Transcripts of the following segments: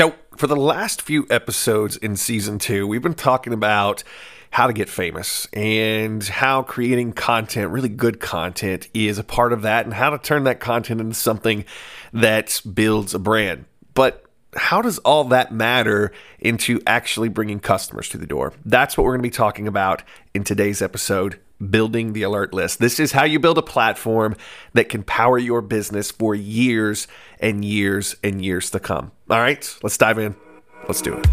So, for the last few episodes in season two, we've been talking about how to get famous and how creating content, really good content, is a part of that, and how to turn that content into something that builds a brand. But how does all that matter into actually bringing customers to the door? That's what we're going to be talking about in today's episode building the alert list. This is how you build a platform that can power your business for years and years and years to come. All right, let's dive in. Let's do it.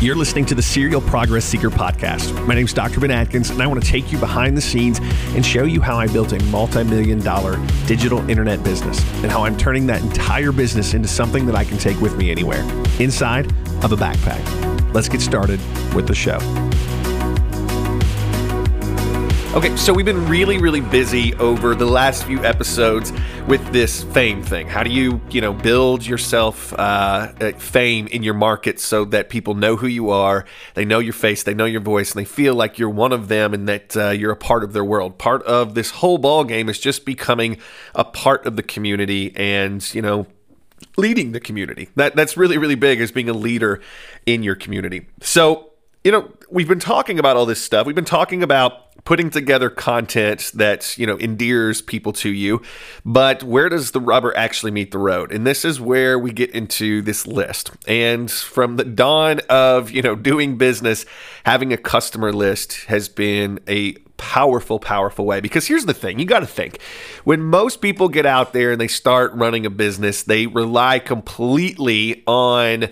You're listening to the Serial Progress Seeker podcast. My name is Dr. Ben Adkins, and I want to take you behind the scenes and show you how I built a multi million dollar digital internet business and how I'm turning that entire business into something that I can take with me anywhere inside of a backpack. Let's get started with the show. Okay, so we've been really, really busy over the last few episodes with this fame thing. How do you, you know, build yourself uh, fame in your market so that people know who you are, they know your face, they know your voice, and they feel like you're one of them and that uh, you're a part of their world. Part of this whole ball game is just becoming a part of the community and, you know, leading the community. That that's really, really big is being a leader in your community. So you know, we've been talking about all this stuff. We've been talking about putting together content that, you know, endears people to you. But where does the rubber actually meet the road? And this is where we get into this list. And from the dawn of, you know, doing business, having a customer list has been a powerful, powerful way. Because here's the thing you got to think when most people get out there and they start running a business, they rely completely on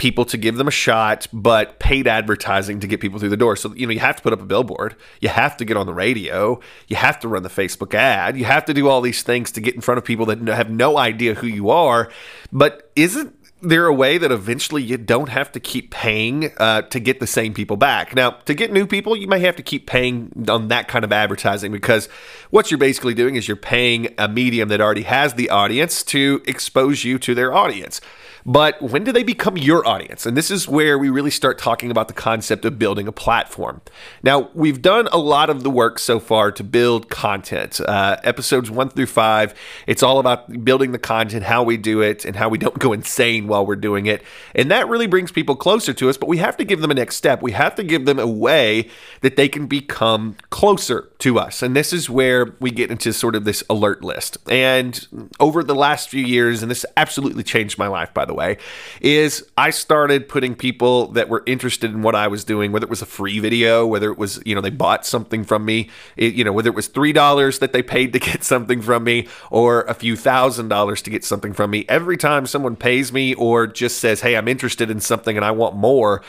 people to give them a shot, but paid advertising to get people through the door. So, you know, you have to put up a billboard, you have to get on the radio, you have to run the Facebook ad, you have to do all these things to get in front of people that have no idea who you are. But isn't there a way that eventually you don't have to keep paying uh, to get the same people back? Now, to get new people, you may have to keep paying on that kind of advertising because what you're basically doing is you're paying a medium that already has the audience to expose you to their audience. But when do they become your audience? And this is where we really start talking about the concept of building a platform. Now, we've done a lot of the work so far to build content. Uh, episodes one through five, it's all about building the content, how we do it, and how we don't go insane while we're doing it. And that really brings people closer to us, but we have to give them a next step. We have to give them a way that they can become closer to us. And this is where we get into sort of this alert list. And over the last few years, and this absolutely changed my life, by the way, is I started putting people that were interested in what I was doing, whether it was a free video, whether it was, you know, they bought something from me, it, you know, whether it was $3 that they paid to get something from me or a few thousand dollars to get something from me. Every time someone pays me or just says, hey, I'm interested in something and I want more,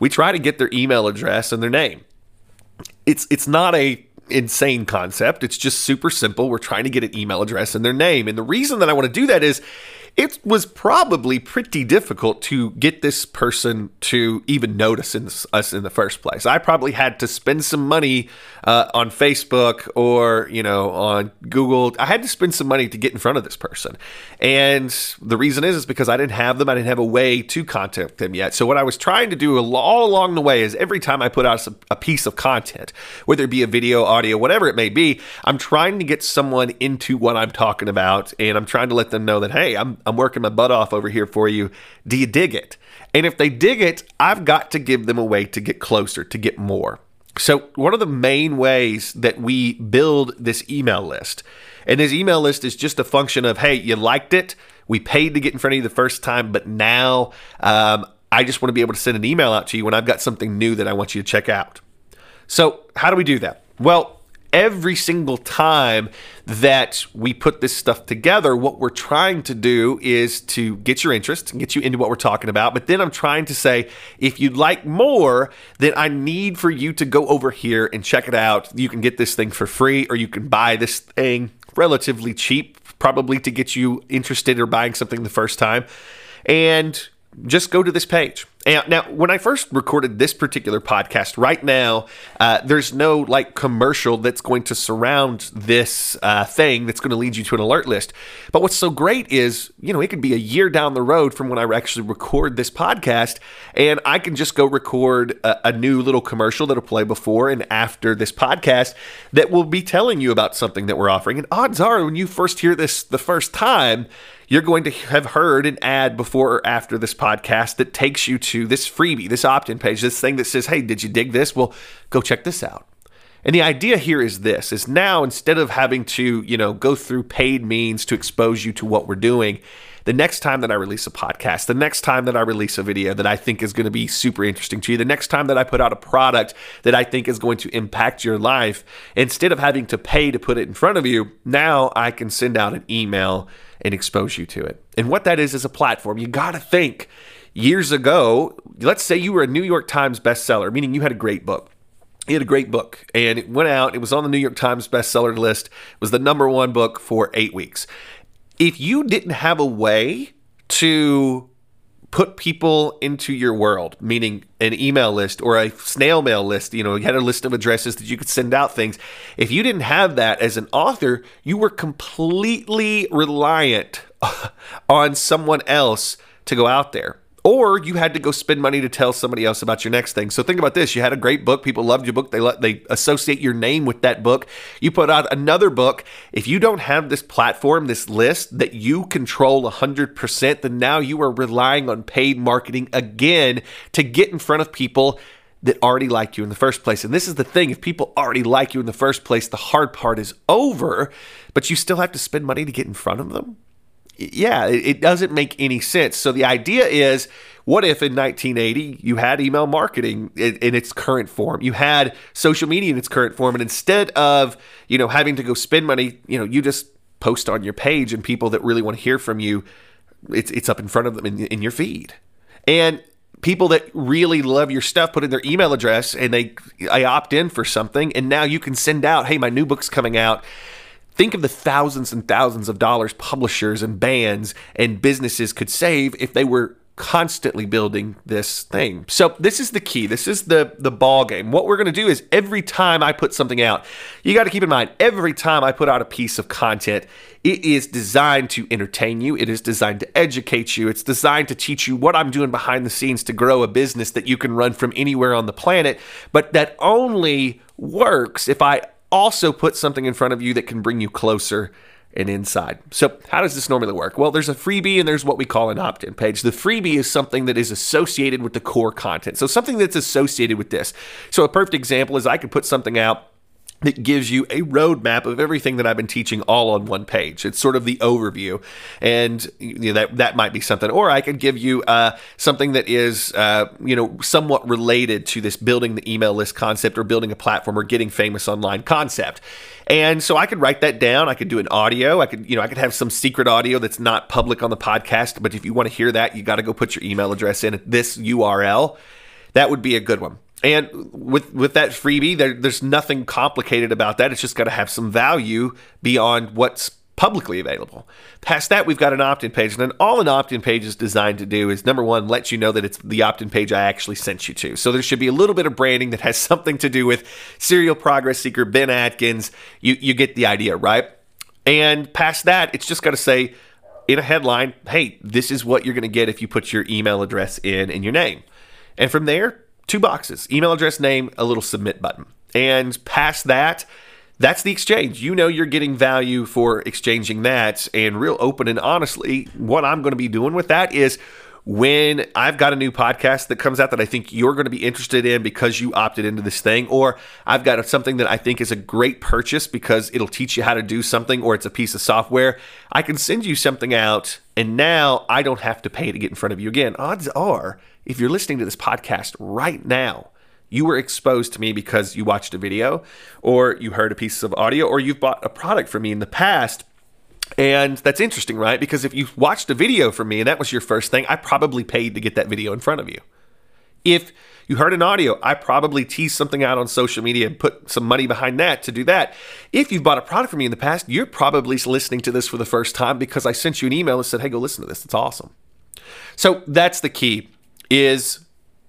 we try to get their email address and their name. It's it's not a insane concept. It's just super simple. We're trying to get an email address and their name. And the reason that I want to do that is it was probably pretty difficult to get this person to even notice in this, us in the first place. I probably had to spend some money uh, on Facebook or you know on Google. I had to spend some money to get in front of this person, and the reason is is because I didn't have them. I didn't have a way to contact them yet. So what I was trying to do all along the way is every time I put out a piece of content, whether it be a video, audio, whatever it may be, I'm trying to get someone into what I'm talking about, and I'm trying to let them know that hey, I'm I'm working my butt off over here for you. Do you dig it? And if they dig it, I've got to give them a way to get closer, to get more. So, one of the main ways that we build this email list, and this email list is just a function of, hey, you liked it, we paid to get in front of you the first time, but now um, I just want to be able to send an email out to you when I've got something new that I want you to check out. So, how do we do that? Well, every single time that we put this stuff together, what we're trying to do is to get your interest and get you into what we're talking about. But then I'm trying to say, if you'd like more, then I need for you to go over here and check it out. You can get this thing for free, or you can buy this thing relatively cheap, probably to get you interested or buying something the first time. And just go to this page Now, when I first recorded this particular podcast, right now, uh, there's no like commercial that's going to surround this uh, thing that's going to lead you to an alert list. But what's so great is, you know, it could be a year down the road from when I actually record this podcast, and I can just go record a, a new little commercial that'll play before and after this podcast that will be telling you about something that we're offering. And odds are, when you first hear this the first time, you're going to have heard an ad before or after this podcast that takes you to this freebie, this opt in page, this thing that says, hey, did you dig this? Well, go check this out. And the idea here is this is now instead of having to, you know, go through paid means to expose you to what we're doing, the next time that I release a podcast, the next time that I release a video that I think is going to be super interesting to you, the next time that I put out a product that I think is going to impact your life, instead of having to pay to put it in front of you, now I can send out an email and expose you to it. And what that is is a platform. You got to think years ago, let's say you were a New York Times bestseller, meaning you had a great book. You had a great book and it went out, it was on the New York Times bestseller list, it was the number one book for eight weeks. If you didn't have a way to put people into your world, meaning an email list or a snail mail list. You know, you had a list of addresses that you could send out things. If you didn't have that as an author, you were completely reliant on someone else to go out there or you had to go spend money to tell somebody else about your next thing. So think about this: you had a great book, people loved your book, they let they associate your name with that book. You put out another book. If you don't have this platform, this list that you control 100%, then now you are relying on paid marketing again to get in front of people that already like you in the first place. And this is the thing if people already like you in the first place, the hard part is over, but you still have to spend money to get in front of them yeah, it doesn't make any sense. So the idea is what if in 1980 you had email marketing in, in, its current form? You had social media in its current form, and instead of you know having to go spend money, you know, you just post on your page, and people that really want to hear from you, it's it's up in front of them in, in your feed, and people that really love your stuff put in their email address and they I opt in for something, and now you can send out, hey, my new book's coming out Think of the thousands and thousands of dollars publishers and bands and businesses could save if they were constantly building this thing. So this is the key. This is the the ball game. What we're going to do is every time I put something out, you got to keep in mind every time I put out a piece of content, it is designed to entertain you, it is designed to educate you, it's designed to teach you what I'm doing behind the scenes to grow a business that you can run from anywhere on the planet, but that only works if I also put something in front of you that can bring you closer and inside. So, how does this normally work? Well, there's a freebie and there's what we call an opt in page. The freebie is something that is associated with the core content. So, something that's associated with this. So, a perfect example is I could put something out that gives you a roadmap of everything that I've been teaching all on one page. It's sort of the overview, and you know, that that might be something. Or I could give you uh, something that is uh, you know somewhat related to this building the email list concept, or building a platform, or getting famous online concept. And so I could write that down. I could do an audio. I could you know I could have some secret audio that's not public on the podcast. But if you want to hear that, you got to go put your email address in at this URL. That would be a good one. And with with that freebie, there, there's nothing complicated about that. It's just got to have some value beyond what's publicly available. Past that, we've got an opt-in page, and then all an opt-in page is designed to do is number one, let you know that it's the opt-in page I actually sent you to. So there should be a little bit of branding that has something to do with serial progress seeker Ben Adkins. You you get the idea, right? And past that, it's just got to say in a headline, hey, this is what you're going to get if you put your email address in and your name. And from there, two boxes email address, name, a little submit button. And past that, that's the exchange. You know you're getting value for exchanging that. And real open and honestly, what I'm going to be doing with that is when I've got a new podcast that comes out that I think you're going to be interested in because you opted into this thing, or I've got something that I think is a great purchase because it'll teach you how to do something, or it's a piece of software, I can send you something out, and now I don't have to pay to get in front of you again. Odds are if you're listening to this podcast right now, you were exposed to me because you watched a video or you heard a piece of audio or you've bought a product from me in the past. And that's interesting, right? Because if you watched a video from me and that was your first thing, I probably paid to get that video in front of you. If you heard an audio, I probably teased something out on social media and put some money behind that to do that. If you've bought a product from me in the past, you're probably listening to this for the first time because I sent you an email and said, hey, go listen to this. It's awesome. So that's the key is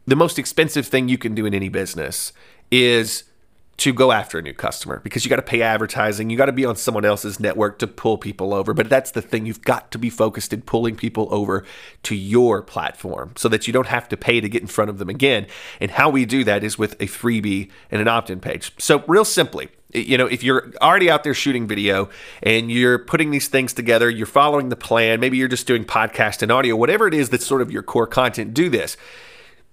the most expensive thing you can do in any business is to go after a new customer because you got to pay advertising. You got to be on someone else's network to pull people over. But that's the thing. You've got to be focused in pulling people over to your platform so that you don't have to pay to get in front of them again. And how we do that is with a freebie and an opt in page. So, real simply, you know, if you're already out there shooting video and you're putting these things together, you're following the plan, maybe you're just doing podcast and audio, whatever it is that's sort of your core content, do this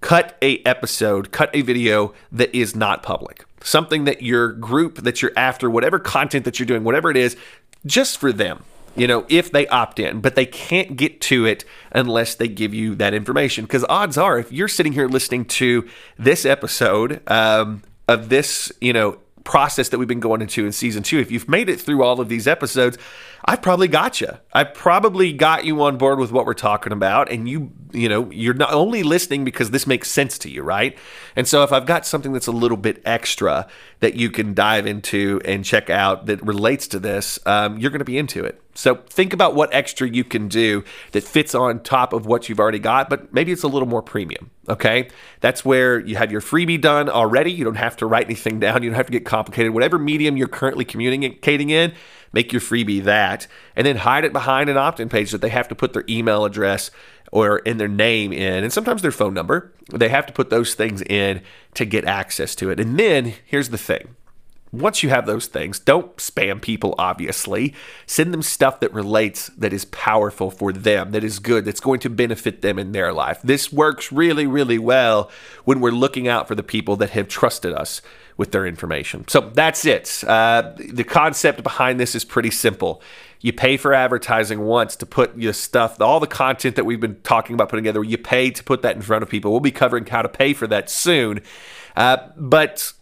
cut a episode, cut a video that is not public. Something that your group that you're after, whatever content that you're doing, whatever it is, just for them. You know, if they opt in, but they can't get to it unless they give you that information. Because odds are, if you're sitting here listening to this episode um, of this, you know, process that we've been going into in season two, if you've made it through all of these episodes, I've probably got you. I probably got you on board with what we're talking about, and you, you know, you're not only listening because this makes sense to you, right? And so if I've got something that's a little bit extra that you can dive into and check out that relates to this, um, you're going to be into it. So think about what extra you can do that fits on top of what you've already got, but maybe it's a little more premium. Okay. That's where you have your freebie done already. You don't have to write anything down. You don't have to get complicated. Whatever medium you're currently communicating in, make your freebie that, and then hide it behind an opt in page that they have to put their email address or in their name in, and sometimes their phone number. They have to put those things in to get access to it. And then here's the thing once you have those things, don't spam people, obviously. Send them stuff that relates, that is powerful for them, that is good, that's going to benefit them in their life. This works really, really well when we're looking out for the people that have trusted us with their information. So that's it. Uh, the concept behind this is pretty simple. You pay for advertising once to put your stuff, all the content that we've been talking about putting together, you pay to put that in front of people. We'll be covering how to pay for that soon. Uh, but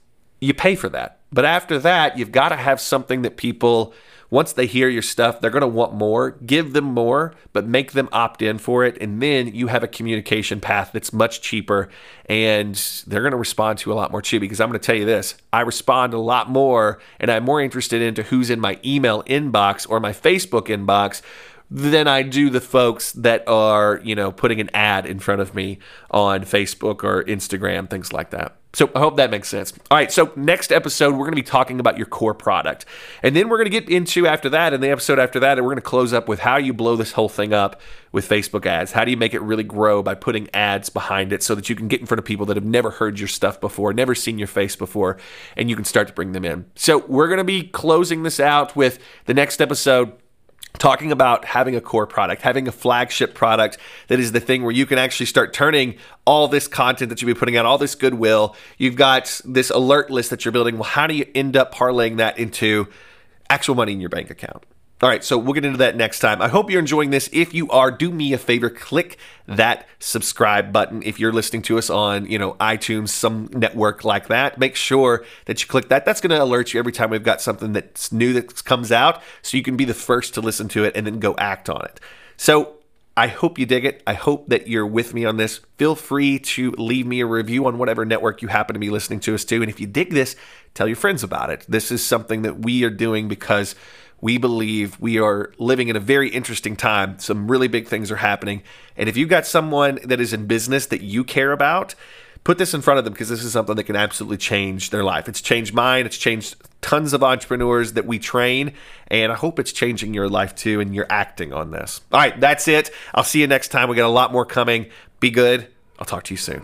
you pay for that. But after that, you've got to have something that people, once they hear your stuff, they're going to want more. Give them more, but make them opt in for it. And then you have a communication path that's much cheaper and they're going to respond to you a lot more too. Because I'm going to tell you this I respond a lot more and I'm more interested into who's in my email inbox or my Facebook inbox than I do the folks that are, you know, putting an ad in front of me on Facebook or Instagram, things like that. So I hope that makes sense. All right, so next episode we're going to be talking about your core product. And then we're going to get into after that and the episode after that and we're going to close up with how you blow this whole thing up with Facebook ads. How do you make it really grow by putting ads behind it so that you can get in front of people that have never heard your stuff before, never seen your face before, and you can start to bring them in. So we're going to be closing this out with the next episode talking about having a core product, having a flagship product that is the thing where you can actually start turning all this content that you've been putting out, all this goodwill. You've got this alert list that you're building. Well, how do you end up parlaying that into actual money in your bank account? All right, so we'll get into that next time. I hope you're enjoying this. If you are, do me a favor, click that subscribe button. If you're listening to us on, you know, iTunes, some network like that, make sure that you click that. That's going to alert you every time we've got something that's new that comes out, so you can be the first to listen to it and then go act on it. So I hope you dig it. I hope that you're with me on this. Feel free to leave me a review on whatever network you happen to be listening to us to. And if you dig this, tell your friends about it. This is something that we are doing because we believe we are living in a very interesting time. Some really big things are happening. And if you've got someone that is in business that you care about, put this in front of them because this is something that can absolutely change their life. It's changed mine, it's changed tons of entrepreneurs that we train, and I hope it's changing your life too, and you're acting on this. All right, that's it. I'll see you next time. We got a lot more coming. Be good. I'll talk to you soon.